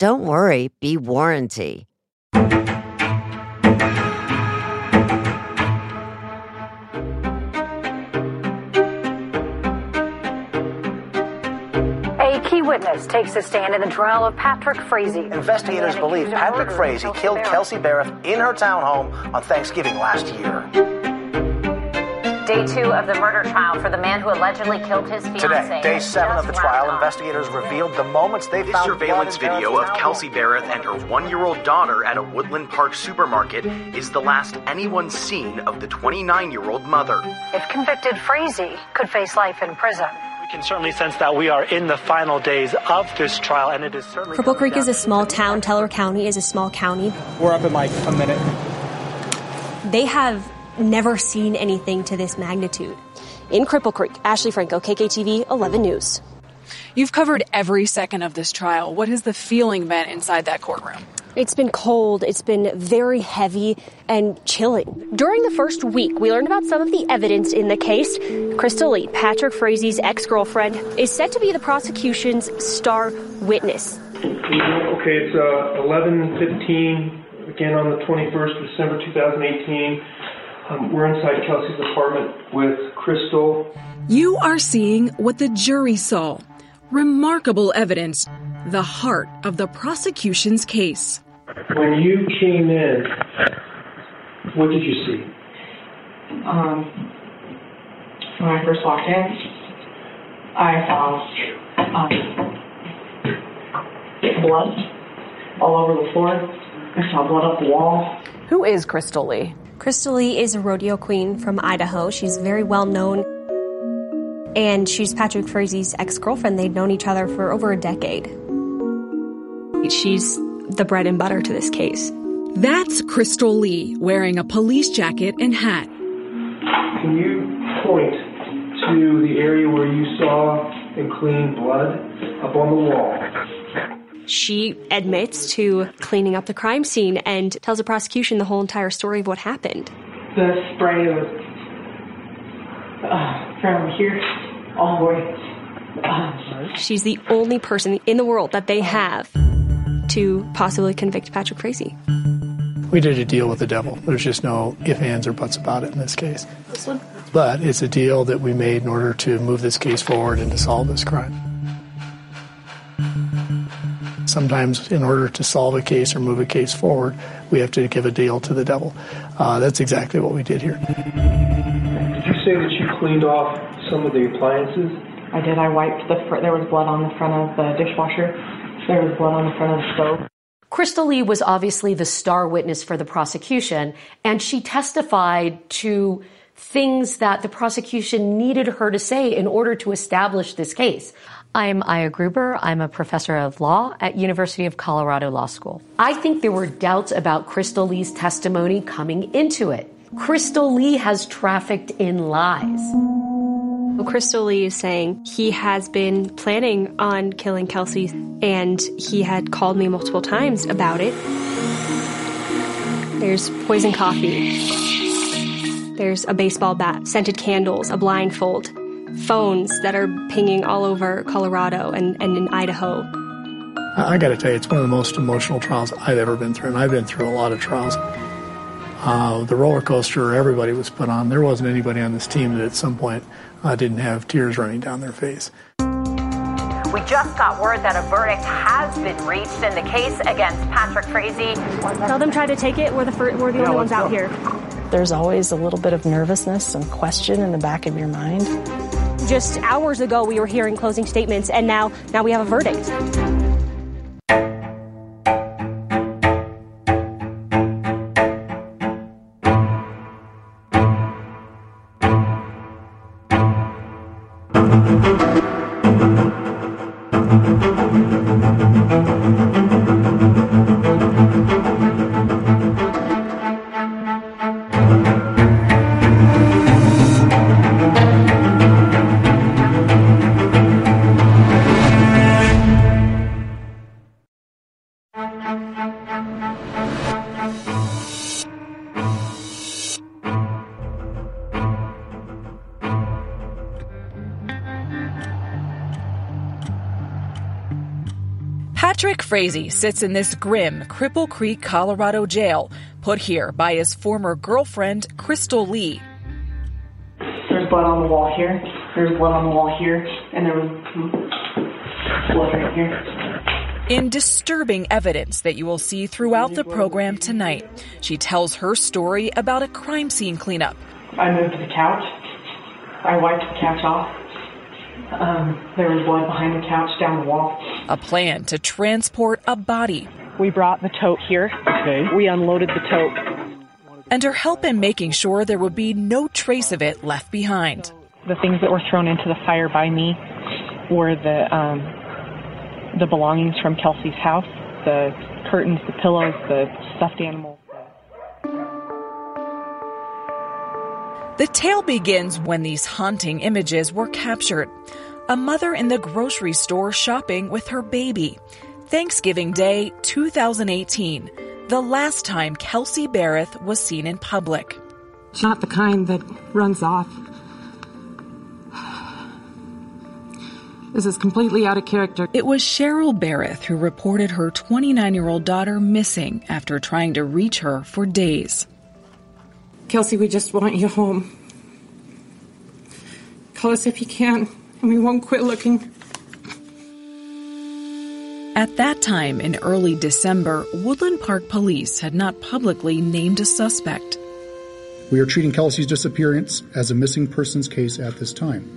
don't worry, be warranty. A key witness takes a stand in the trial of Patrick Frazee. Investigators believe Patrick Frazee killed Kelsey Berreth in her townhome on Thanksgiving last year. Day two of the murder trial for the man who allegedly killed his fiancee. Today, day seven of the trial, investigators revealed the moments they This found surveillance blood in video of. Kelsey Berreth and her one-year-old daughter at a Woodland Park supermarket is the last anyone's seen of the 29-year-old mother. If convicted, Frazee could face life in prison. We can certainly sense that we are in the final days of this trial, and it is certainly. Cripple Creek is a small town. Teller County is a small county. We're up in like a minute. They have never seen anything to this magnitude. In Cripple Creek, Ashley Franco, KKTV 11 News. You've covered every second of this trial. What has the feeling been inside that courtroom? It's been cold, it's been very heavy and chilling. During the first week, we learned about some of the evidence in the case. Krystal Lee, Patrick Frazee's ex girlfriend, is set to be the prosecution's star witness. Okay, it's uh, 11:15 again on the 21st of December 2018. Um, we're inside Kelsey's apartment with Krystal. You are seeing what the jury saw remarkable evidence, the heart of the prosecution's case. When you came in, what did you see? Um, when I first walked in, I saw um, blood all over the floor. I saw blood up the wall. Who is Krystal Lee? Krystal Lee is a rodeo queen from Idaho. She's very well known. And she's Patrick Frazee's ex girlfriend. They'd known each other for over a decade. She's the bread and butter to this case. That's Krystal Lee wearing a police jacket and hat. Can you point to the area where you saw and clean blood up on the wall? She admits to cleaning up the crime scene and tells the prosecution the whole entire story of what happened. The spray was uh, from here all the way. Uh, She's the only person in the world that they have to possibly convict Patrick Frazee. We did a deal with the devil. There's just no ifs, ands, or buts about it in this case. But it's a deal that we made in order to move this case forward and to solve this crime. Sometimes, in order to solve a case or move a case forward, we have to give a deal to the devil. Uh, that's exactly what we did here. Did you say that you cleaned off some of the appliances? I did. I wiped the. Fr- there was blood on the front of the dishwasher. There was blood on the front of the stove. Krystal Lee was obviously the star witness for the prosecution, and she testified to things that the prosecution needed her to say in order to establish this case. I'm Aya Gruber. I'm a professor of law at University of Colorado Law School. I think there were doubts about Krystal Lee's testimony coming into it. Krystal Lee has trafficked in lies. Krystal Lee is saying he has been planning on killing Kelsey and he had called me multiple times about it. There's poison coffee. There's a baseball bat, scented candles, a blindfold, phones that are pinging all over Colorado and, and in Idaho. I got to tell you, it's one of the most emotional trials I've ever been through, and I've been through a lot of trials. Uh, the roller coaster everybody was put on, there wasn't anybody on this team that at some point uh, didn't have tears running down their face. We just got word that a verdict has been reached in the case against Patrick Frazee. Tell them try to take it. We're the, fir- we're the Yeah, only ones let's out here. There's always a little bit of nervousness and question in the back of your mind. Just hours ago, we were hearing closing statements, and now now we have a verdict. Frazee sits in this grim Cripple Creek, Colorado jail, put here by his former girlfriend, Krystal Lee. There's blood on the wall here. There's blood on the wall here, and there was blood right here. In disturbing evidence that you will see throughout the program tonight, she tells her story about a crime scene cleanup. I moved the couch. I wiped the couch off. Um, there was blood behind the couch down the wall. A plan to transport a body. We brought the tote here. Okay. We unloaded the tote. And her help in making sure there would be no trace of it left behind. The things that were thrown into the fire by me were the um, the belongings from Kelsey's house, the curtains, the pillows, the stuffed animals. The tale begins when these haunting images were captured. A mother in the grocery store shopping with her baby. Thanksgiving Day 2018, the last time Kelsey Berreth was seen in public. It's not the kind that runs off. This is completely out of character. It was Cheryl Berreth who reported her 29 year old daughter missing after trying to reach her for days. Kelsey, we just want you home. Call us if you can, and we won't quit looking. At that time in early December, Woodland Park police had not publicly named a suspect. We are treating Kelsey's disappearance as a missing persons case at this time.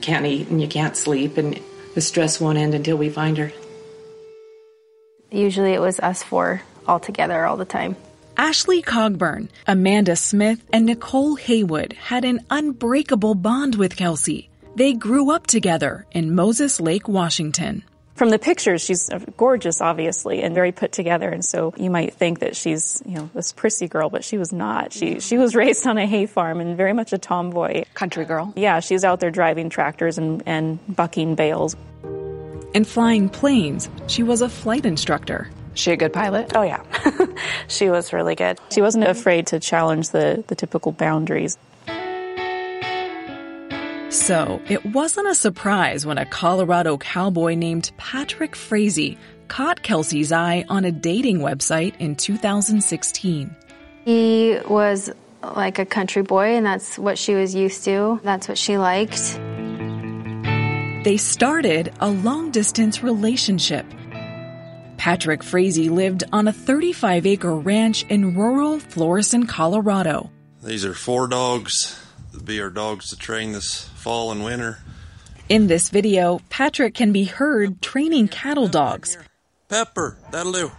Can't eat and you can't sleep, and the stress won't end until we find her. Usually it was us four all together all the time. Ashley Cogburn, Amanda Smith, and Nicole Haywood had an unbreakable bond with Kelsey. They grew up together in Moses Lake, Washington. From the pictures, she's gorgeous, obviously, and very put together. And so you might think that she's, you know, this prissy girl, but she was not. She she was raised on a hay farm and very much a tomboy. Country girl. Yeah, she's out there driving tractors and, and bucking bales. And flying planes, she was a flight instructor. She a good pilot? Oh yeah, she was really good. She wasn't afraid to challenge the the typical boundaries. So, it wasn't a surprise when a Colorado cowboy named Patrick Frazee caught Kelsey's eye on a dating website in 2016. He was like a country boy, and that's what she was used to. That's what she liked. They started a long distance relationship. Patrick Frazee lived on a 35 acre ranch in rural Florissant, Colorado. These are four dogs. That'll be our dogs to train this fall and winter. In this video, Patrick can be heard training cattle dogs. Pepper, that'll do.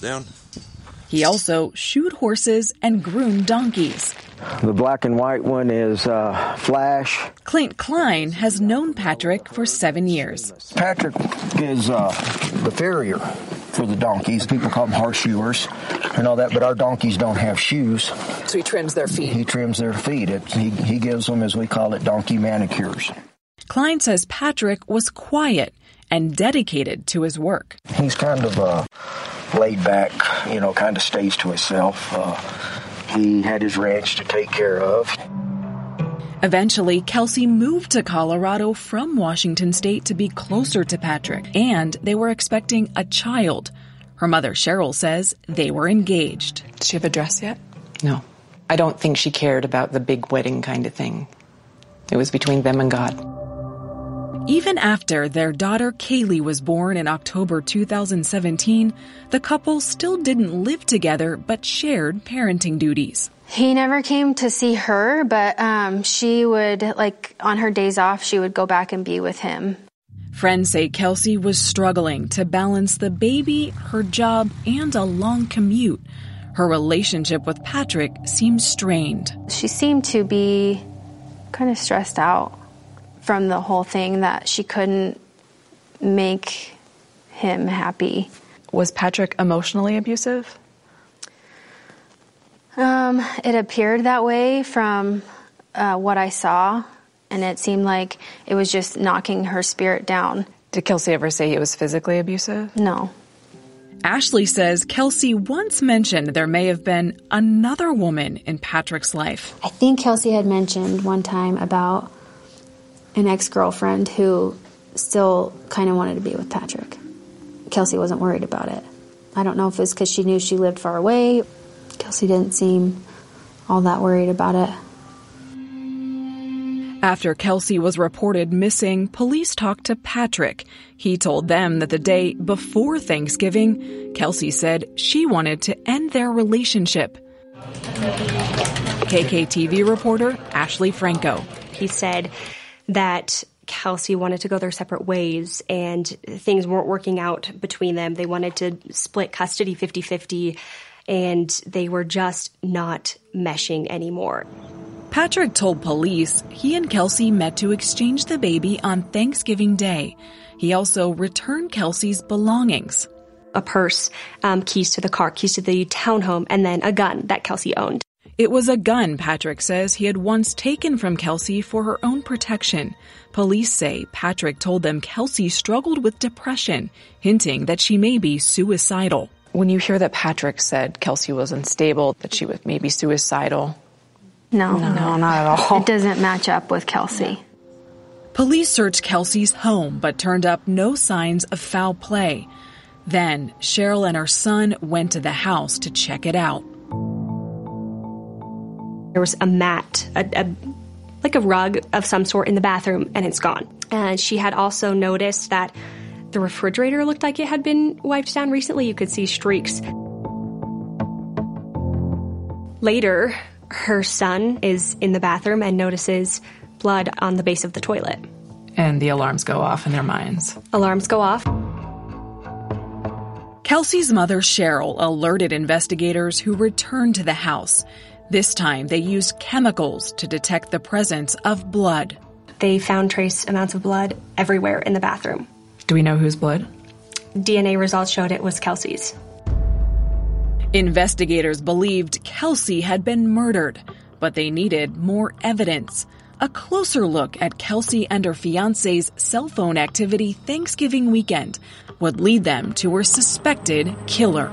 down. He also shoed horses and groomed donkeys. The black and white one is uh, Flash. Clint Klein has known Patrick for seven years. Patrick is uh, the farrier for the donkeys. People call them horseshoers and all that, but our donkeys don't have shoes. So he trims their feet. He trims their feet. It, he, he gives them, as we call it, donkey manicures. Klein says Patrick was quiet and dedicated to his work. He's kind of uh, laid back, you know, kind of stays to himself. Uh, he had his ranch to take care of. Eventually, Kelsey moved to Colorado from Washington state to be closer to Patrick, and they were expecting a child. Her mother, Cheryl, says they were engaged. Does she have a dress yet? No. I don't think she cared about the big wedding kind of thing. It was between them and God. Even after their daughter Kaylee was born in October 2017, the couple still didn't live together but shared parenting duties. He never came to see her, but um, she would, like, on her days off, she would go back and be with him. Friends say Kelsey was struggling to balance the baby, her job, and a long commute. Her relationship with Patrick seemed strained. She seemed to be kind of stressed out from the whole thing that she couldn't make him happy. Was Patrick emotionally abusive? Um, it appeared that way from uh, what I saw, and it seemed like it was just knocking her spirit down. Did Kelsey ever say he was physically abusive? No. Ashley says Kelsey once mentioned there may have been another woman in Patrick's life. I think Kelsey had mentioned one time about an ex girlfriend who still kind of wanted to be with Patrick. Kelsey wasn't worried about it. I don't know if it's because she knew she lived far away. Kelsey didn't seem all that worried about it. After Kelsey was reported missing, police talked to Patrick. He told them that the day before Thanksgiving, Kelsey said she wanted to end their relationship. KKTV reporter Ashley Franco. He said that Kelsey wanted to go their separate ways and things weren't working out between them. They wanted to split custody 50 50 and they were just not meshing anymore. Patrick told police he and Kelsey met to exchange the baby on Thanksgiving Day. He also returned Kelsey's belongings a purse, um, keys to the car, keys to the townhome, and then a gun that Kelsey owned. It was a gun, Patrick says, he had once taken from Kelsey for her own protection. Police say Patrick told them Kelsey struggled with depression, hinting that she may be suicidal. When you hear that Patrick said Kelsey was unstable, that she was maybe suicidal, no, no, no, not at all. It doesn't match up with Kelsey. Police searched Kelsey's home but turned up no signs of foul play. Then Cheryl and her son went to the house to check it out. There was a mat, a, a, like a rug of some sort in the bathroom, and it's gone. And she had also noticed that the refrigerator looked like it had been wiped down recently. You could see streaks. Later, her son is in the bathroom and notices blood on the base of the toilet. And the alarms go off in their minds. Alarms go off. Kelsey's mother, Cheryl, alerted investigators who returned to the house. This time, they used chemicals to detect the presence of blood. They found trace amounts of blood everywhere in the bathroom. Do we know whose blood? DNA results showed it was Kelsey's. Investigators believed Kelsey had been murdered, but they needed more evidence. A closer look at Kelsey and her fiance's cell phone activity Thanksgiving weekend would lead them to her suspected killer.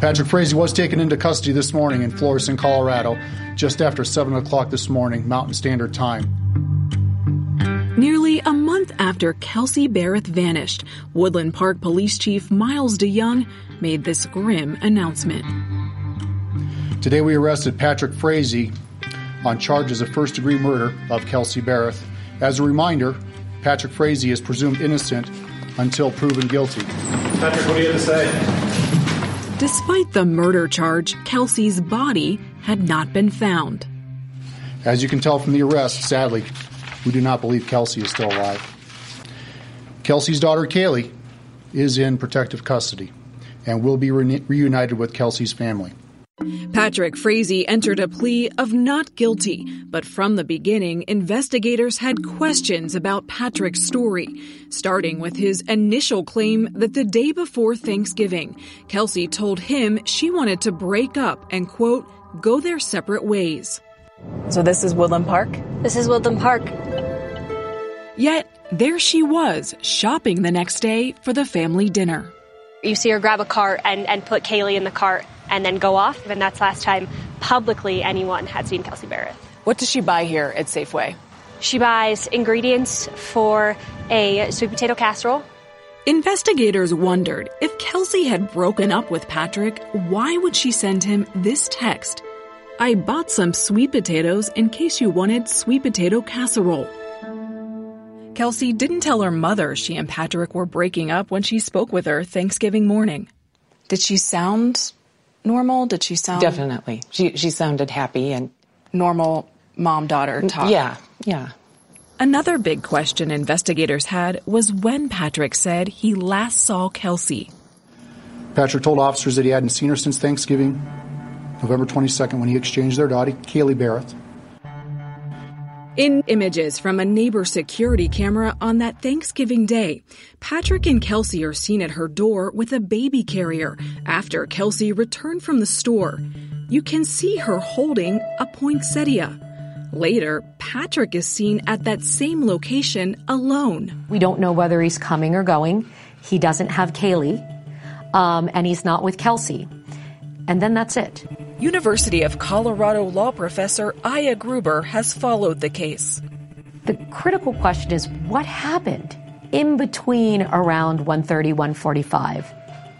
Patrick Frazee was taken into custody this morning in Florissant, Colorado, just after 7 o'clock this morning, Mountain Standard Time. Nearly a month after Kelsey Berreth vanished, Woodland Park Police Chief Miles DeYoung made this grim announcement. Today we arrested Patrick Frazee on charges of first degree murder of Kelsey Berreth. As a reminder, Patrick Frazee is presumed innocent until proven guilty. Patrick, what do you have to say? Despite the murder charge, Kelsey's body had not been found. As you can tell from the arrest, sadly, we do not believe Kelsey is still alive. Kelsey's daughter, Kaylee, is in protective custody and will be re- reunited with Kelsey's family. Patrick Frazee entered a plea of not guilty, but from the beginning, investigators had questions about Patrick's story, starting with his initial claim that the day before Thanksgiving, Kelsey told him she wanted to break up and, quote, go their separate ways. So this is Woodland Park? This is Woodland Park. Yet, there she was, shopping the next day for the family dinner. You see her grab a cart and, and put Kaylee in the cart and then go off. And that's last time publicly anyone had seen Kelsey Berreth. What does she buy here at Safeway? She buys ingredients for a sweet potato casserole. Investigators wondered if Kelsey had broken up with Patrick, why would she send him this text? I bought some sweet potatoes in case you wanted sweet potato casserole. Kelsey didn't tell her mother she and Patrick were breaking up when she spoke with her Thanksgiving morning. Did she sound normal? Did she sound Definitely. She she sounded happy and normal mom daughter mm, talk? Yeah, yeah. Another big question investigators had was when Patrick said he last saw Kelsey. Patrick told officers that he hadn't seen her since Thanksgiving, November 22nd, when he exchanged their daughter, Kaylee Berreth. In images from a neighbor security camera on that Thanksgiving day, Patrick and Kelsey are seen at her door with a baby carrier after Kelsey returned from the store. You can see her holding a poinsettia. Later, Patrick is seen at that same location alone. We don't know whether he's coming or going. He doesn't have Kaylee, um, and he's not with Kelsey. And then that's it. University of Colorado law professor Aya Gruber has followed the case. The critical question is what happened in between around 1:30, 1:45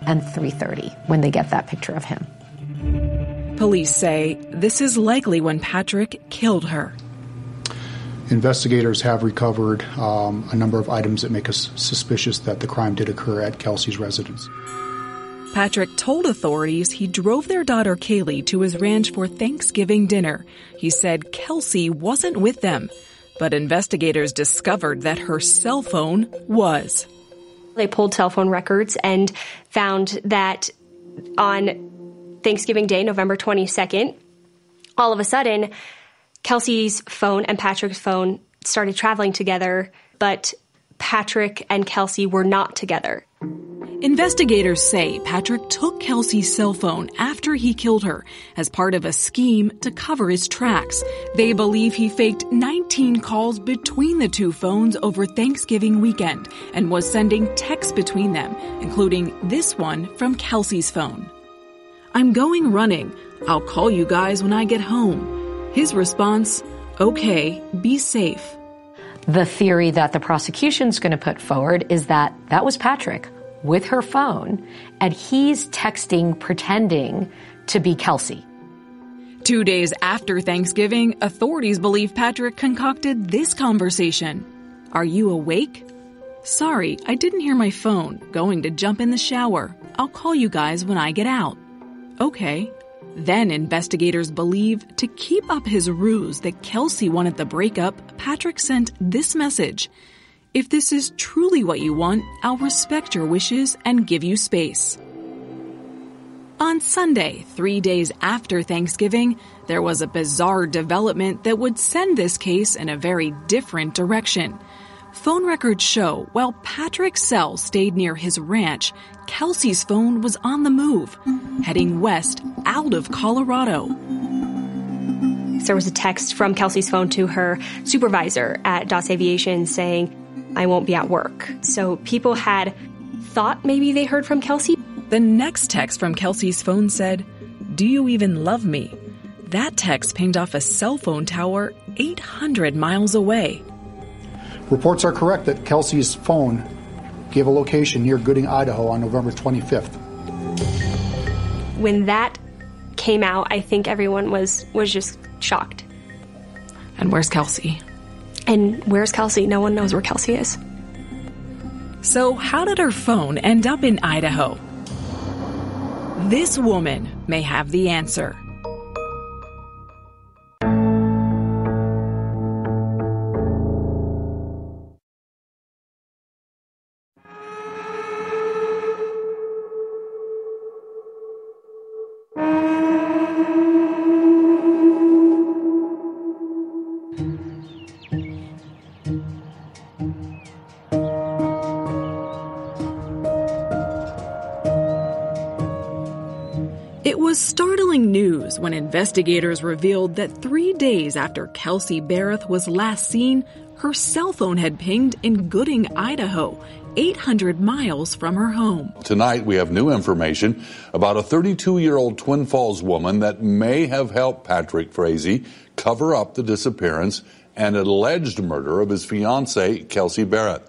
and 3:30 when they get that picture of him. Police say this is likely when Patrick killed her. Investigators have recovered um, a number of items that make us suspicious that the crime did occur at Kelsey's residence. Patrick told authorities he drove their daughter Kaylee to his ranch for Thanksgiving dinner. He said Kelsey wasn't with them, but investigators discovered that her cell phone was. They pulled cell phone records and found that on Thanksgiving Day, November 22nd, all of a sudden, Kelsey's phone and Patrick's phone started traveling together, but Patrick and Kelsey were not together. Investigators say Patrick took Kelsey's cell phone after he killed her as part of a scheme to cover his tracks. They believe he faked 19 calls between the two phones over Thanksgiving weekend and was sending texts between them, including this one from Kelsey's phone. I'm going running. I'll call you guys when I get home. His response, okay, be safe. The theory that the prosecution's going to put forward is that that was Patrick with her phone and he's texting pretending to be Kelsey. Two days after Thanksgiving, authorities believe Patrick concocted this conversation. Are you awake? Sorry, I didn't hear my phone. Going to jump in the shower. I'll call you guys when I get out. Okay. Then investigators believe to keep up his ruse that Kelsey wanted the breakup, Patrick sent this message. If this is truly what you want, I'll respect your wishes and give you space. On Sunday, three days after Thanksgiving, there was a bizarre development that would send this case in a very different direction. Phone records show while Patrick's cell stayed near his ranch, Kelsey's phone was on the move, heading west out of Colorado. There was a text from Kelsey's phone to her supervisor at Doss Aviation saying, I won't be at work. So people had thought maybe they heard from Kelsey. The next text from Kelsey's phone said, Do you even love me? That text pinged off a cell phone tower 800 miles away. Reports are correct that Kelsey's phone gave a location near Gooding, Idaho on November 25th. When that came out, I think everyone was was just shocked. And where's Kelsey? And where's Kelsey? No one knows where Kelsey is. So, how did her phone end up in Idaho? This woman may have the answer. Was startling news when investigators revealed that three days after Kelsey Berreth was last seen, her cell phone had pinged in Gooding, Idaho, 800 miles from her home. Tonight, we have new information about a 32 year old Twin Falls woman that may have helped Patrick Frazee cover up the disappearance and alleged murder of his fiancee, Kelsey Berreth.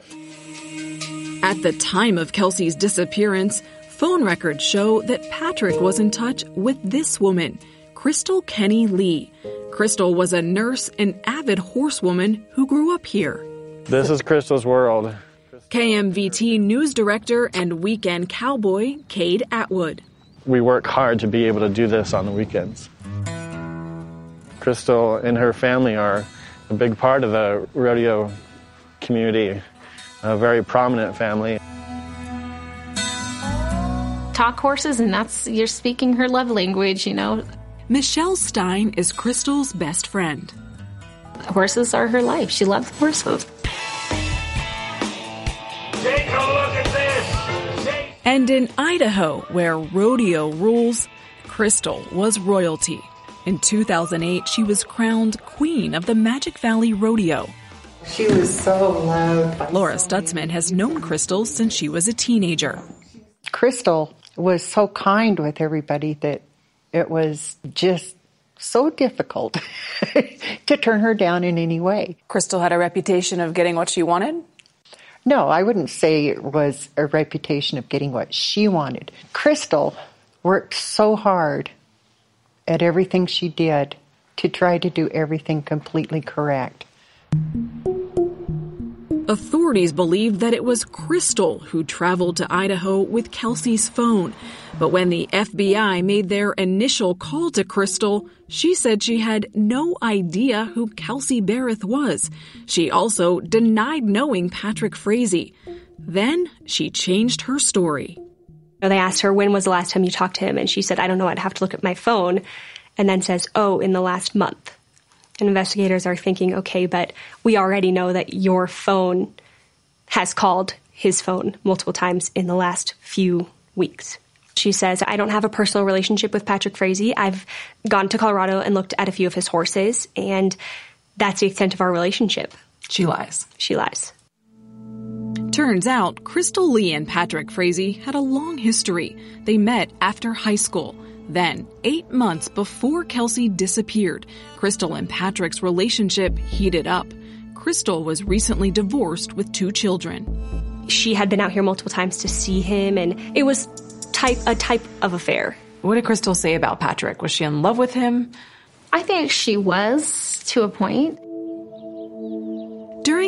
At the time of Kelsey's disappearance, phone records show that Patrick was in touch with this woman, Krystal Kenney Lee. Krystal was a nurse and avid horsewoman who grew up here. This is Krystal's world. KMVT news director and weekend cowboy, Cade Atwood. We work hard to be able to do this on the weekends. Krystal and her family are a big part of the rodeo community, a very prominent family. Talk horses, and that's you're speaking her love language, you know. Michelle Stein is Krystal's best friend. Horses are her life. She loves horses. Take a look at this. And in Idaho, where rodeo rules, Krystal was royalty. In 2008, she was crowned queen of the Magic Valley Rodeo. She was so loved. Laura Stutzman has known Krystal since she was a teenager. Krystal was so kind with everybody that it was just so difficult to turn her down in any way. Krystal had a reputation of getting what she wanted? No, I wouldn't say it was a reputation of getting what she wanted. Krystal worked so hard at everything she did to try to do everything completely correct. Authorities believe that it was Krystal who traveled to Idaho with Kelsey's phone. But when the FBI made their initial call to Krystal, she said she had no idea who Kelsey Berreth was. She also denied knowing Patrick Frazee. Then she changed her story. They asked her, when was the last time you talked to him? And she said, I don't know, I'd have to look at my phone. And then says, oh, in the last month. And investigators are thinking, okay, but we already know that your phone has called his phone multiple times in the last few weeks. She says, I don't have a personal relationship with Patrick Frazee. I've gone to Colorado and looked at a few of his horses, and that's the extent of our relationship. She lies. She lies. Turns out, Krystal Lee and Patrick Frazee had a long history. They met after high school. Then, eight months before Kelsey disappeared, Krystal and Patrick's relationship heated up. Krystal was recently divorced with two children. She had been out here multiple times to see him, and it was type a type of affair. What did Krystal say about Patrick? Was she in love with him? I think she was to a point.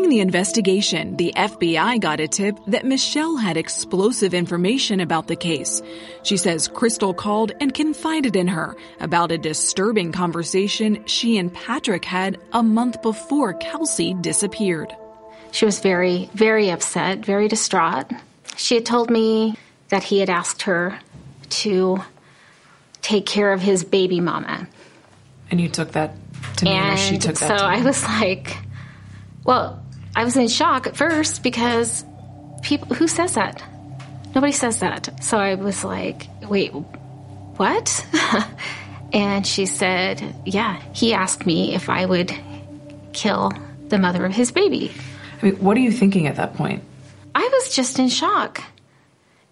During the investigation, the FBI got a tip that Michelle had explosive information about the case. She says Krystal called and confided in her about a disturbing conversation she and Patrick had a month before Kelsey disappeared. She was very, very upset, very distraught. She had told me that he had asked her to take care of his baby mama. And you took that to mean, or she took that so to I was like, well, I was in shock at first because people, who says that? Nobody says that. So I was like, wait, what? and she said, yeah, he asked me if I would kill the mother of his baby. I mean, what are you thinking at that point? I was just in shock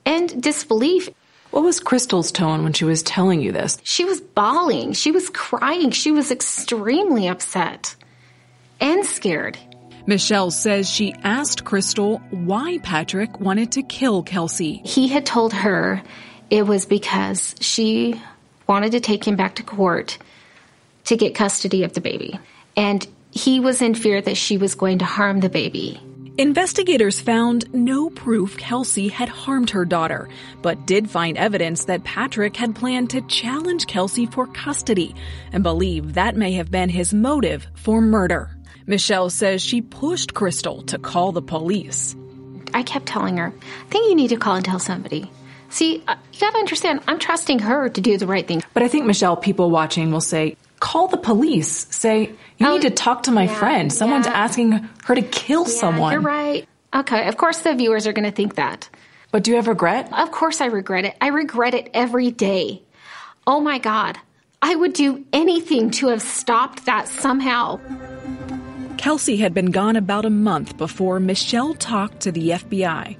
and disbelief. What was Krystal's tone when she was telling you this? She was bawling. She was crying. She was extremely upset and scared. Michelle says she asked Krystal why Patrick wanted to kill Kelsey. He had told her it was because she wanted to take him back to court to get custody of the baby. And he was in fear that she was going to harm the baby. Investigators found no proof Kelsey had harmed her daughter, but did find evidence that Patrick had planned to challenge Kelsey for custody and believe that may have been his motive for murder. Michelle says she pushed Krystal to call the police. I kept telling her, I think you need to call and tell somebody. See, uh, you gotta understand, I'm trusting her to do the right thing. But I think, Michelle, people watching will say, call the police. Say, you need to talk to my yeah, friend. Someone's yeah. asking her to kill Yeah, someone. You're right. Okay, of course the viewers are gonna think that. But do you have regret? Of course I regret it. I regret it every day. Oh my God. I would do anything to have stopped that somehow. Kelsey had been gone about a month before Michelle talked to the FBI.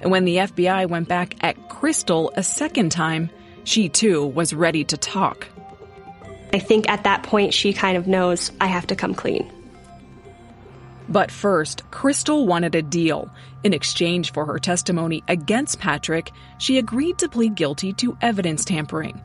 And when the FBI went back at Krystal a second time, she too was ready to talk. I think at that point she kind of knows I have to come clean. But first, Krystal wanted a deal. In exchange for her testimony against Patrick, she agreed to plead guilty to evidence tampering.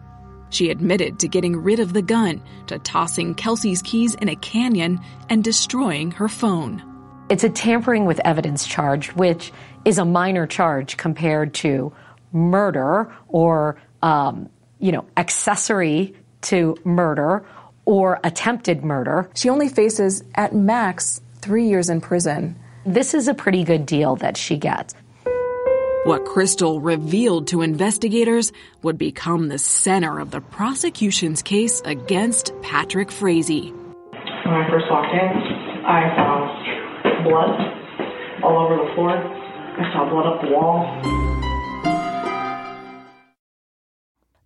She admitted to getting rid of the gun, to tossing Kelsey's keys in a canyon, and destroying her phone. It's a tampering with evidence charge, which is a minor charge compared to murder or, um, you know, accessory to murder or attempted murder. She only faces, at max, three years in prison. This is a pretty good deal that she gets. What Krystal revealed to investigators would become the center of the prosecution's case against Patrick Frazee. When I first walked in, I saw blood all over the floor. I saw blood up the wall.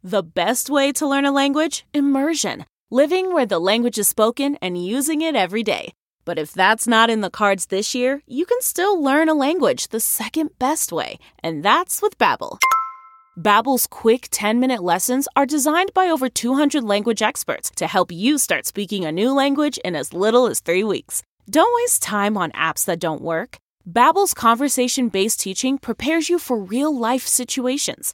The best way to learn a language? Immersion. Living where the language is spoken and using it every day. But if that's not in the cards this year, you can still learn a language the second best way, and that's with Babbel. Babbel's quick 10-minute lessons are designed by over 200 language experts to help you start speaking a new language in as little as 3 weeks. Don't waste time on apps that don't work. Babbel's conversation-based teaching prepares you for real-life situations.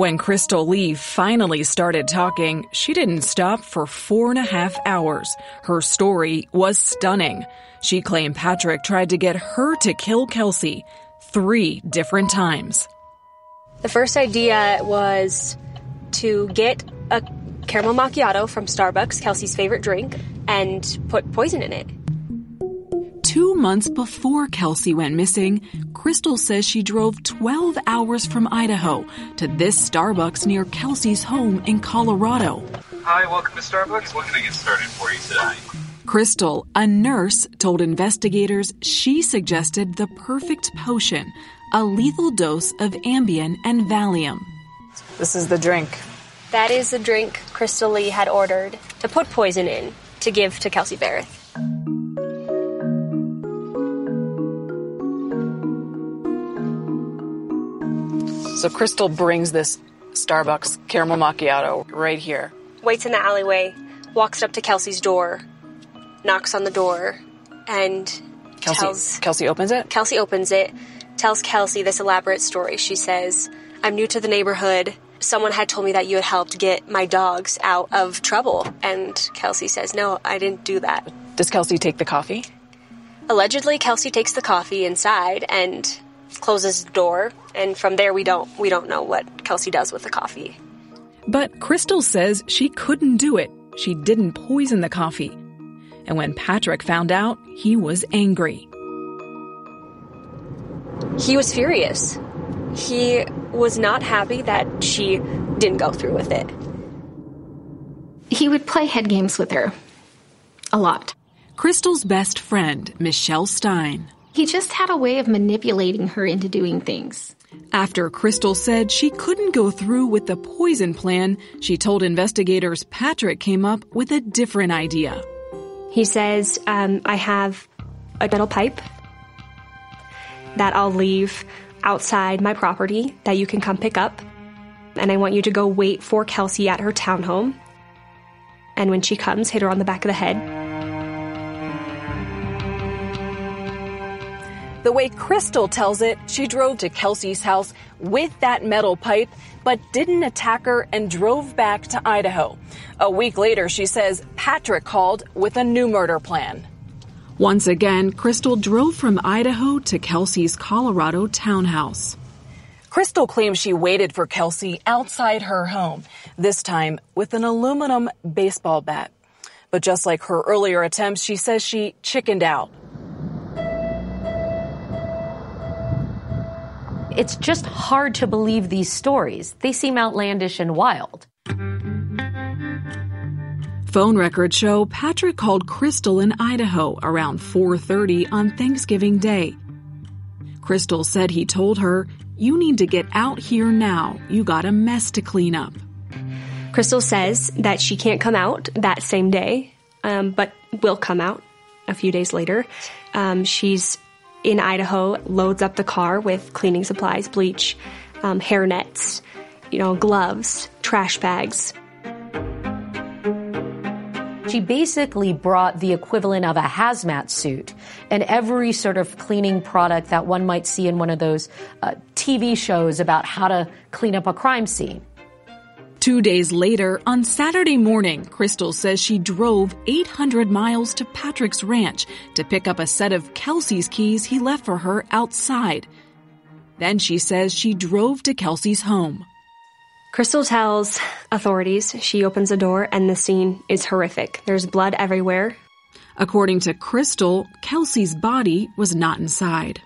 When Krystal Lee finally started talking, she didn't stop for four and a half hours. Her story was stunning. She claimed Patrick tried to get her to kill Kelsey three different times. The first idea was to get a caramel macchiato from Starbucks, Kelsey's favorite drink, and put poison in it. Two months before Kelsey went missing, Krystal says she drove 12 hours from Idaho to this Starbucks near Kelsey's home in Colorado. Hi, welcome to Starbucks. What can I get started for you today? Krystal, a nurse, told investigators she suggested the perfect potion, a lethal dose of Ambien and Valium. This is the drink. That is the drink Krystal Lee had ordered to put poison in to give to Kelsey Berreth. So Krystal brings this Starbucks caramel macchiato right here. Waits in the alleyway, walks up to Kelsey's door, knocks on the door, and Kelsey, tells Kelsey opens it. Kelsey opens it, tells Kelsey this elaborate story. She says, I'm new to the neighborhood. Someone had told me that you had helped get my dogs out of trouble. And Kelsey says, No, I didn't do that. Does Kelsey take the coffee? Allegedly, Kelsey takes the coffee inside and closes the door. And from there, we don't we don't know what Kelsey does with the coffee. But Krystal says she couldn't do it. She didn't poison the coffee. And when Patrick found out, he was angry. He was furious. He was not happy that she didn't go through with it. He would play head games with her. A lot. Krystal's best friend, Michelle Stein. He just had a way of manipulating her into doing things. After Krystal said she couldn't go through with the poison plan, she told investigators Patrick came up with a different idea. He says, um, I have a metal pipe that I'll leave outside my property that you can come pick up. And I want you to go wait for Kelsey at her townhome. And when she comes, hit her on the back of the head. The way Krystal tells it, she drove to Kelsey's house with that metal pipe, but didn't attack her and drove back to Idaho. A week later, she says Patrick called with a new murder plan. Once again, Krystal drove from Idaho to Kelsey's Colorado townhouse. Krystal claims she waited for Kelsey outside her home, this time with an aluminum baseball bat. But just like her earlier attempts, she says she chickened out. It's just hard to believe these stories. They seem outlandish and wild. Phone records show Patrick called Krystal in Idaho around 4:30 on Thanksgiving Day. Krystal said he told her, "You need to get out here now. You got a mess to clean up." Krystal says that she can't come out that same day, um, but will come out a few days later. Um, she's in Idaho, loads up the car with cleaning supplies, bleach, um, hair nets, you know, gloves, trash bags. She basically brought the equivalent of a hazmat suit and every sort of cleaning product that one might see in one of those uh, TV shows about how to clean up a crime scene. Two days later, on Saturday morning, Krystal says she drove 800 miles to Patrick's ranch to pick up a set of Kelsey's keys he left for her outside. Then she says she drove to Kelsey's home. Krystal tells authorities she opens the door and the scene is horrific. There's blood everywhere. According to Krystal, Kelsey's body was not inside.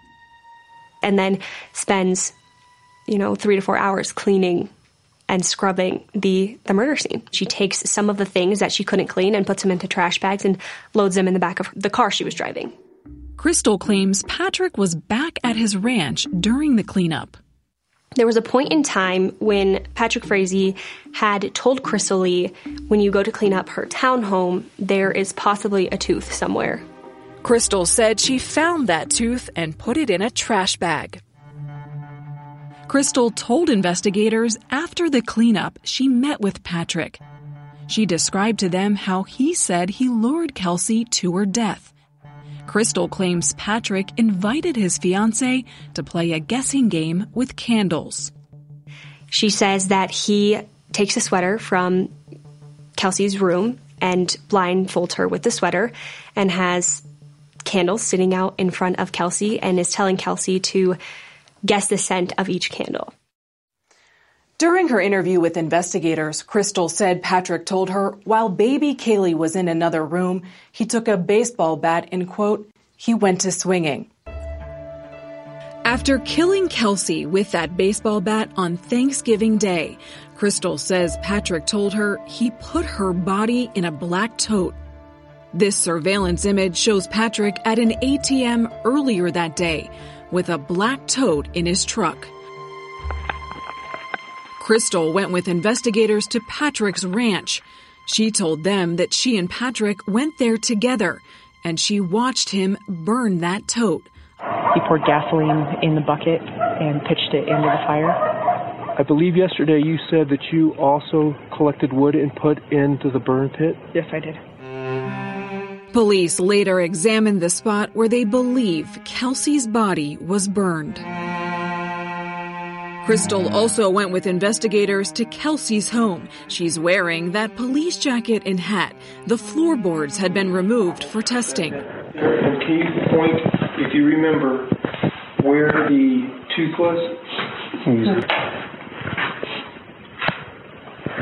And then spends, you know, three to four hours cleaning and scrubbing the, the murder scene. She takes some of the things that she couldn't clean and puts them into trash bags and loads them in the back of the car she was driving. Krystal claims Patrick was back at his ranch during the cleanup. There was a point in time when Patrick Frazee had told Krystal Lee, when you go to clean up her townhome, there is possibly a tooth somewhere. Krystal said she found that tooth and put it in a trash bag. Krystal told investigators after the cleanup she met with Patrick. She described to them how he said he lured Kelsey to her death. Krystal claims Patrick invited his fiancee to play a guessing game with candles. She says that he takes a sweater from Kelsey's room and blindfolds her with the sweater and has candles sitting out in front of Kelsey and is telling Kelsey to guess the scent of each candle. During her interview with investigators, Krystal said Patrick told her while baby Kaylee was in another room, he took a baseball bat and, quote, he went to swinging. After killing Kelsey with that baseball bat on Thanksgiving Day, Krystal says Patrick told her he put her body in a black tote. This surveillance image shows Patrick at an ATM earlier that day with a black tote in his truck. Krystal went with investigators to Patrick's ranch. She told them that she and Patrick went there together and she watched him burn that tote. He poured gasoline in the bucket and pitched it into the fire. I believe yesterday you said that you also collected wood and put into the burn pit. Yes, I did. Police later examined the spot where they believe Kelsey's body was burned. Krystal also went with investigators to Kelsey's home. She's wearing that police jacket and hat. The floorboards had been removed for testing. And can you point, if you remember, where the tooth was?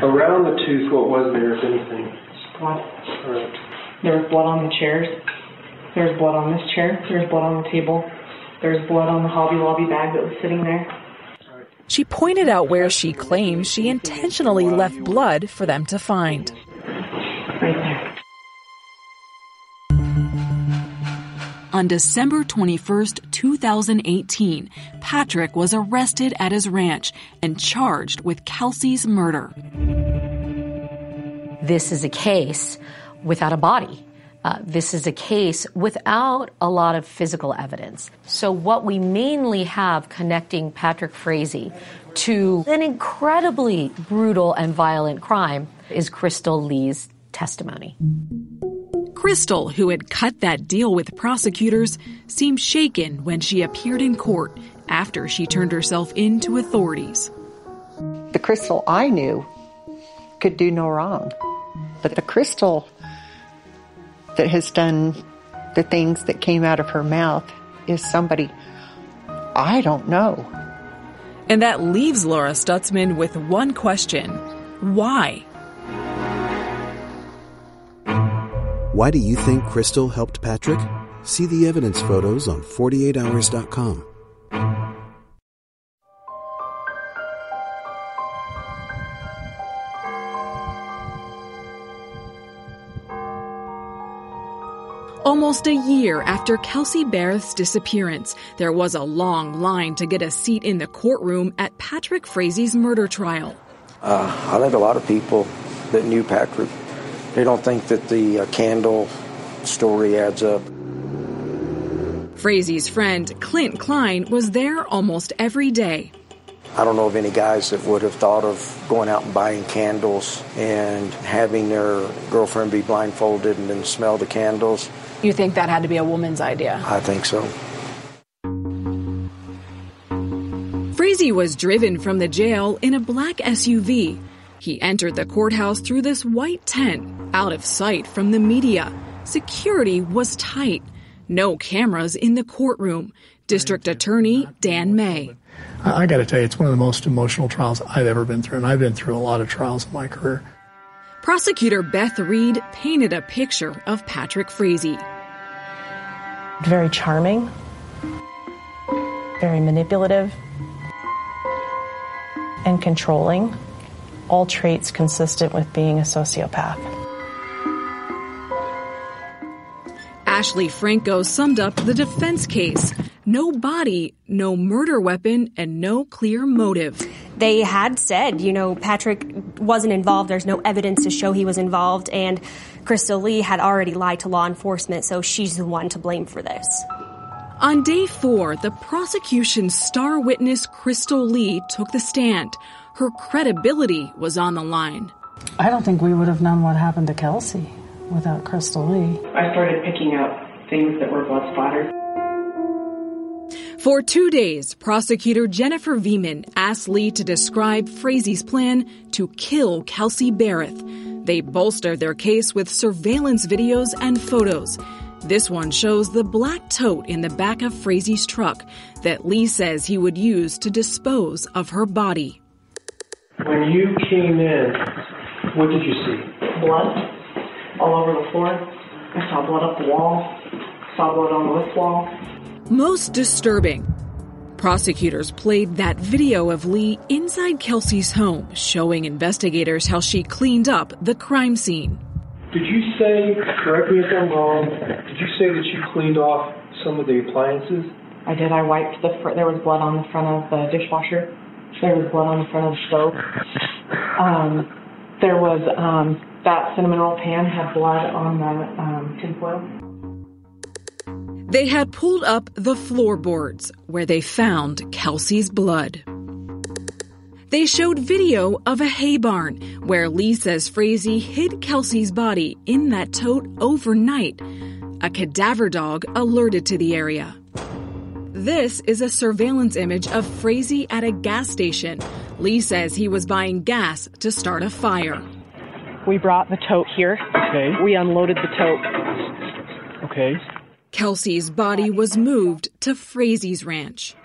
Around the tooth, what was there, if anything? Blood. All right. There was blood on the chairs. There was blood on this chair. There was blood on the table. There was blood on the Hobby Lobby bag that was sitting there. She pointed out where she claims she intentionally left blood for them to find. Right there. On December 21st, 2018, Patrick was arrested at his ranch and charged with Kelsey's murder. This is a case without a body. Uh, this is a case without a lot of physical evidence. So, what we mainly have connecting Patrick Frazee to an incredibly brutal and violent crime is Krystal Lee's testimony. Krystal, who had cut that deal with prosecutors, seemed shaken when she appeared in court after she turned herself in to authorities. The Krystal I knew could do no wrong. But the Krystal that has done the things that came out of her mouth is somebody I don't know. And that leaves Laura Stutzman with one question why? Why do you think Krystal helped Patrick? See the evidence photos on 48hours.com. Almost a year after Kelsey Berreth's disappearance, there was a long line to get a seat in the courtroom at Patrick Frazee's murder trial. Uh, I think a lot of people that knew Patrick, they don't think that the uh, candle story adds up. Frazee's friend, Clint Klein, was there almost every day. I don't know of any guys that would have thought of going out and buying candles and having their girlfriend be blindfolded and then smell the candles. You think that had to be a woman's idea? I think so. Frazee was driven from the jail in a black SUV. He entered the courthouse through this white tent, out of sight from the media. Security was tight. No cameras in the courtroom. District Attorney Dan May. I, I got to tell you, it's one of the most emotional trials I've ever been through, and I've been through a lot of trials in my career. Prosecutor Beth Reed painted a picture of Patrick Frazee. Very charming, very manipulative, and controlling. All traits consistent with being a sociopath. Ashley Franco summed up the defense case no body, no murder weapon, and no clear motive. they had said, you know, Patrick wasn't involved. There's no evidence to show he was involved. And Krystal Lee had already lied to law enforcement, so she's the one to blame for this. On day four, the prosecution's star witness, Krystal Lee, took the stand. Her credibility was on the line. I don't think we would have known what happened to Kelsey without Krystal Lee. I started picking up things that were blood splattered. For two days, prosecutor Jennifer Viehman asked Lee to describe Frazee's plan to kill Kelsey Berreth. They bolstered their case with surveillance videos and photos. This one shows the black tote in the back of Frazee's truck that Lee says he would use to dispose of her body. When you came in, what did you see? Blood all over the floor. I saw blood up the wall. Saw blood on this wall. Most disturbing. Prosecutors played that video of Lee inside Kelsey's home, showing investigators how she cleaned up the crime scene. Did you say, correct me if I'm wrong, did you say that you cleaned off some of the appliances? I did. I wiped the. Fr- there was blood on the front of the dishwasher. There was blood on the front of the stove. Um, there was um, that cinnamon roll pan had blood on the um, tinfoil. They had pulled up the floorboards where they found Kelsey's blood. They showed video of a hay barn where Lee says Frazee hid Kelsey's body in that tote overnight. A cadaver dog alerted to the area. This is a surveillance image of Frazee at a gas station. Lee says he was buying gas to start a fire. We brought the tote here. Okay. We unloaded the tote. Okay. Kelsey's body was moved to Frazee's ranch.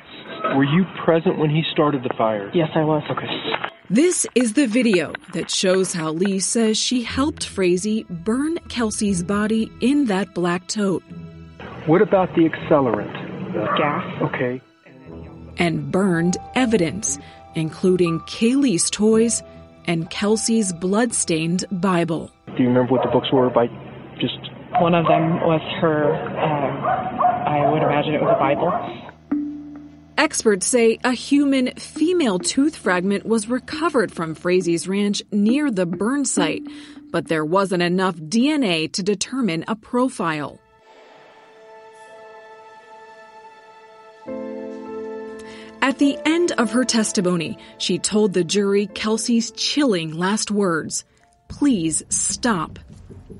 Were you present when he started the fire? Yes, I was. Okay. This is the video that shows how Lee says she helped Frazee burn Kelsey's body in that black tote. What about the accelerant? The gas. Okay. And burned evidence, including Kaylee's toys and Kelsey's blood-stained Bible. Do you remember what the books were by just One of them was her. Uh, I would imagine it was a Bible. Experts say a human female tooth fragment was recovered from Frazee's ranch near the burn site, but there wasn't enough DNA to determine a profile. At the end of her testimony, she told the jury Kelsey's chilling last words Please stop.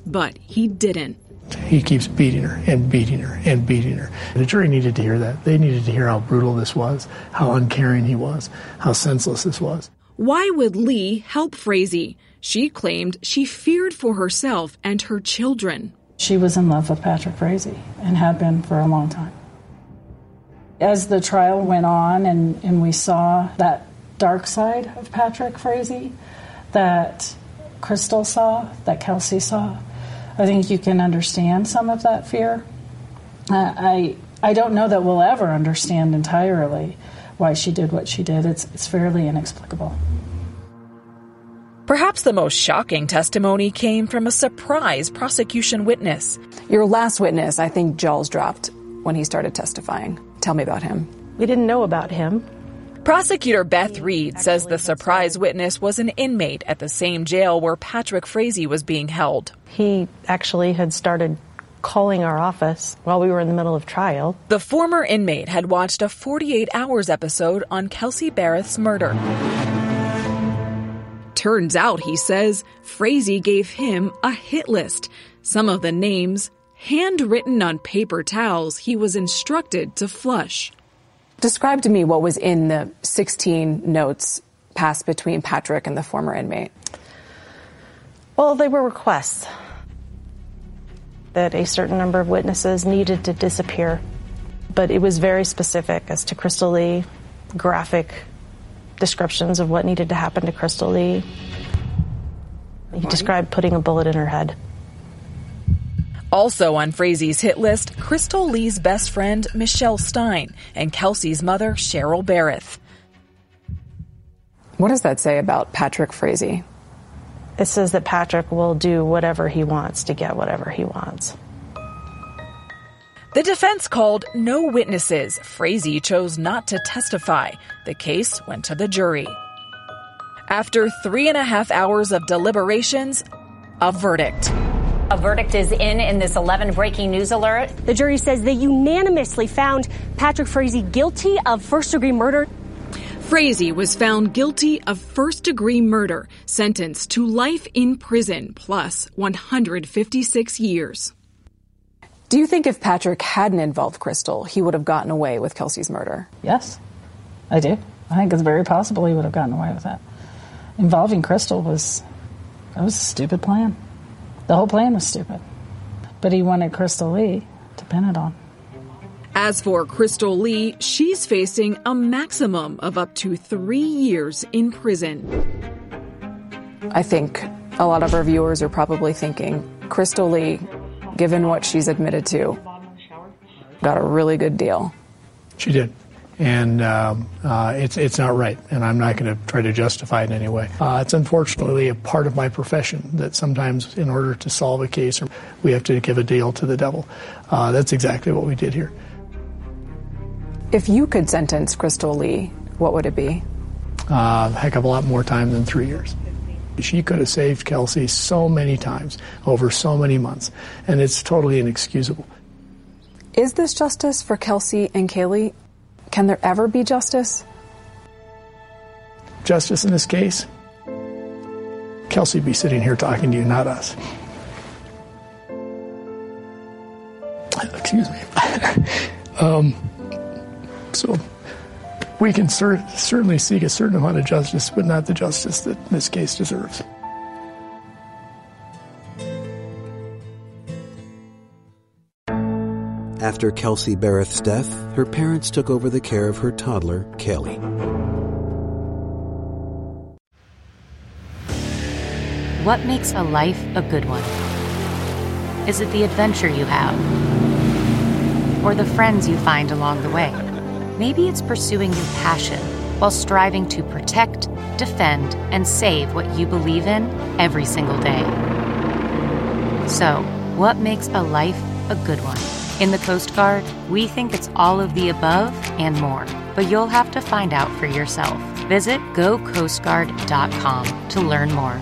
But he didn't. He keeps beating her and beating her and beating her. The jury needed to hear that. They needed to hear how brutal this was, how uncaring he was, how senseless this was. Why would Lee help Frazee? She claimed she feared for herself and her children. She was in love with Patrick Frazee and had been for a long time. As the trial went on and, and we saw that dark side of Patrick Frazee that Krystal saw, that Kelsey saw, I think you can understand some of that fear. Uh, I I don't know that we'll ever understand entirely why she did what she did. It's it's fairly inexplicable. Perhaps the most shocking testimony came from a surprise prosecution witness. Your last witness, I think jaws dropped when he started testifying. Tell me about him. We didn't know about him. Prosecutor Beth Reed says the surprise witness was an inmate at the same jail where Patrick Frazee was being held. He actually had started calling our office while we were in the middle of trial. The former inmate had watched a 48 hours episode on Kelsey Berreth's murder. Turns out, he says, Frazee gave him a hit list. Some of the names handwritten on paper towels he was instructed to flush. Describe to me what was in the 16 notes passed between Patrick and the former inmate. Well, they were requests that a certain number of witnesses needed to disappear. But it was very specific as to Krystal Lee, graphic descriptions of what needed to happen to Krystal Lee. He described putting a bullet in her head. Also on Frazee's hit list, Krystal Lee's best friend, Michelle Stein, and Kelsey's mother, Cheryl Berreth. What does that say about Patrick Frazee? It says that Patrick will do whatever he wants to get whatever he wants. The defense called no witnesses. Frazee chose not to testify. The case went to the jury. After three and a half hours of deliberations, a verdict. A verdict is in in this 11 breaking news alert. The jury says they unanimously found Patrick Frazee guilty of first degree murder. Frazee was found guilty of first degree murder, sentenced to life in prison plus 156 years. Do you think if Patrick hadn't involved Krystal, he would have gotten away with Kelsey's murder? Yes, I do. I think it's very possible he would have gotten away with that. Involving Krystal was that was a stupid plan. The whole plan was stupid. But he wanted Krystal Lee to pin it on. As for Krystal Lee, she's facing a maximum of up to three years in prison. I think a lot of our viewers are probably thinking Krystal Lee, given what she's admitted to, got a really good deal. She did. And um, uh, it's it's not right, and I'm not going to try to justify it in any way. Uh, it's unfortunately a part of my profession that sometimes, in order to solve a case, we have to give a deal to the devil. Uh, that's exactly what we did here. If you could sentence Krystal Lee, what would it be? Uh, a heck of a lot more time than three years. She could have saved Kelsey so many times over so many months, and it's totally inexcusable. Is this justice for Kelsey and Kaylee? Can there ever be justice? Justice in this case? Kelsey be sitting here talking to you, not us. Excuse me. um, so we can cer- certainly seek a certain amount of justice, but not the justice that this case deserves. After Kelsey Berreth's death, her parents took over the care of her toddler, Kelly. What makes a life a good one? Is it the adventure you have? Or the friends you find along the way? Maybe it's pursuing your passion while striving to protect, defend, and save what you believe in every single day. So, what makes a life a good one? In the Coast Guard, we think it's all of the above and more, but you'll have to find out for yourself. Visit gocoastguard.com to learn more.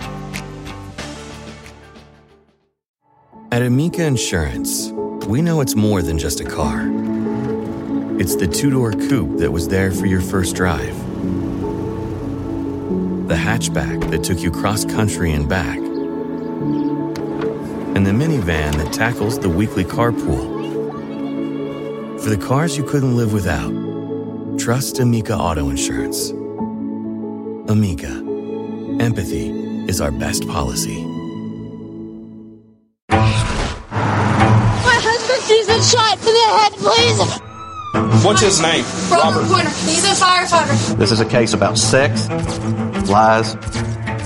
At Amica Insurance, we know it's more than just a car. It's the two door coupe that was there for your first drive, the hatchback that took you cross country and back, and the minivan that tackles the weekly carpool. For the cars you couldn't live without, trust Amica Auto Insurance. Amica, empathy is our best policy. My husband sees been shot in the head, please. What's his name? Robert Pointer. He's a firefighter. This is a case about sex, lies,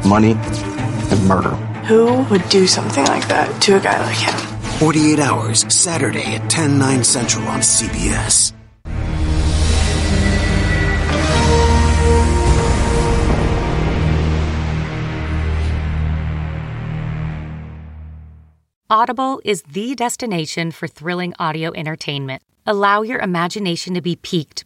money, and murder. Who would do something like that to a guy like him? 48 Hours, Saturday at 10, 9 central on CBS. Audible is the destination for thrilling audio entertainment. Allow your imagination to be piqued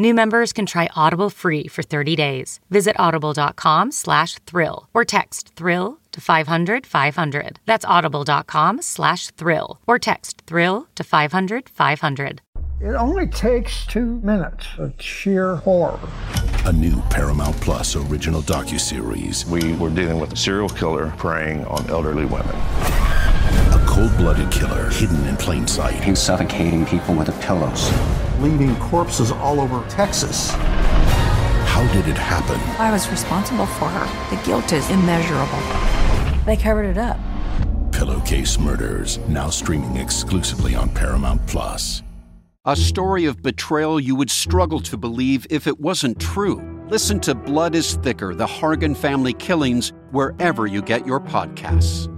New members can try Audible free for 30 days. Visit audible.com slash thrill or text thrill to 500 500. That's audible.com slash thrill or text thrill to 500 500. It only takes two minutes of sheer horror. A new Paramount Plus original docuseries. We were dealing with a serial killer preying on elderly women. A cold-blooded killer hidden in plain sight. He's suffocating people with the pillows. Leaving corpses all over Texas. How did it happen? I was responsible for her. The guilt is immeasurable. They covered it up. Pillowcase Murders, now streaming exclusively on Paramount Plus. A story of betrayal you would struggle to believe if it wasn't true. Listen to Blood is Thicker The Hargan Family Killings wherever you get your podcasts.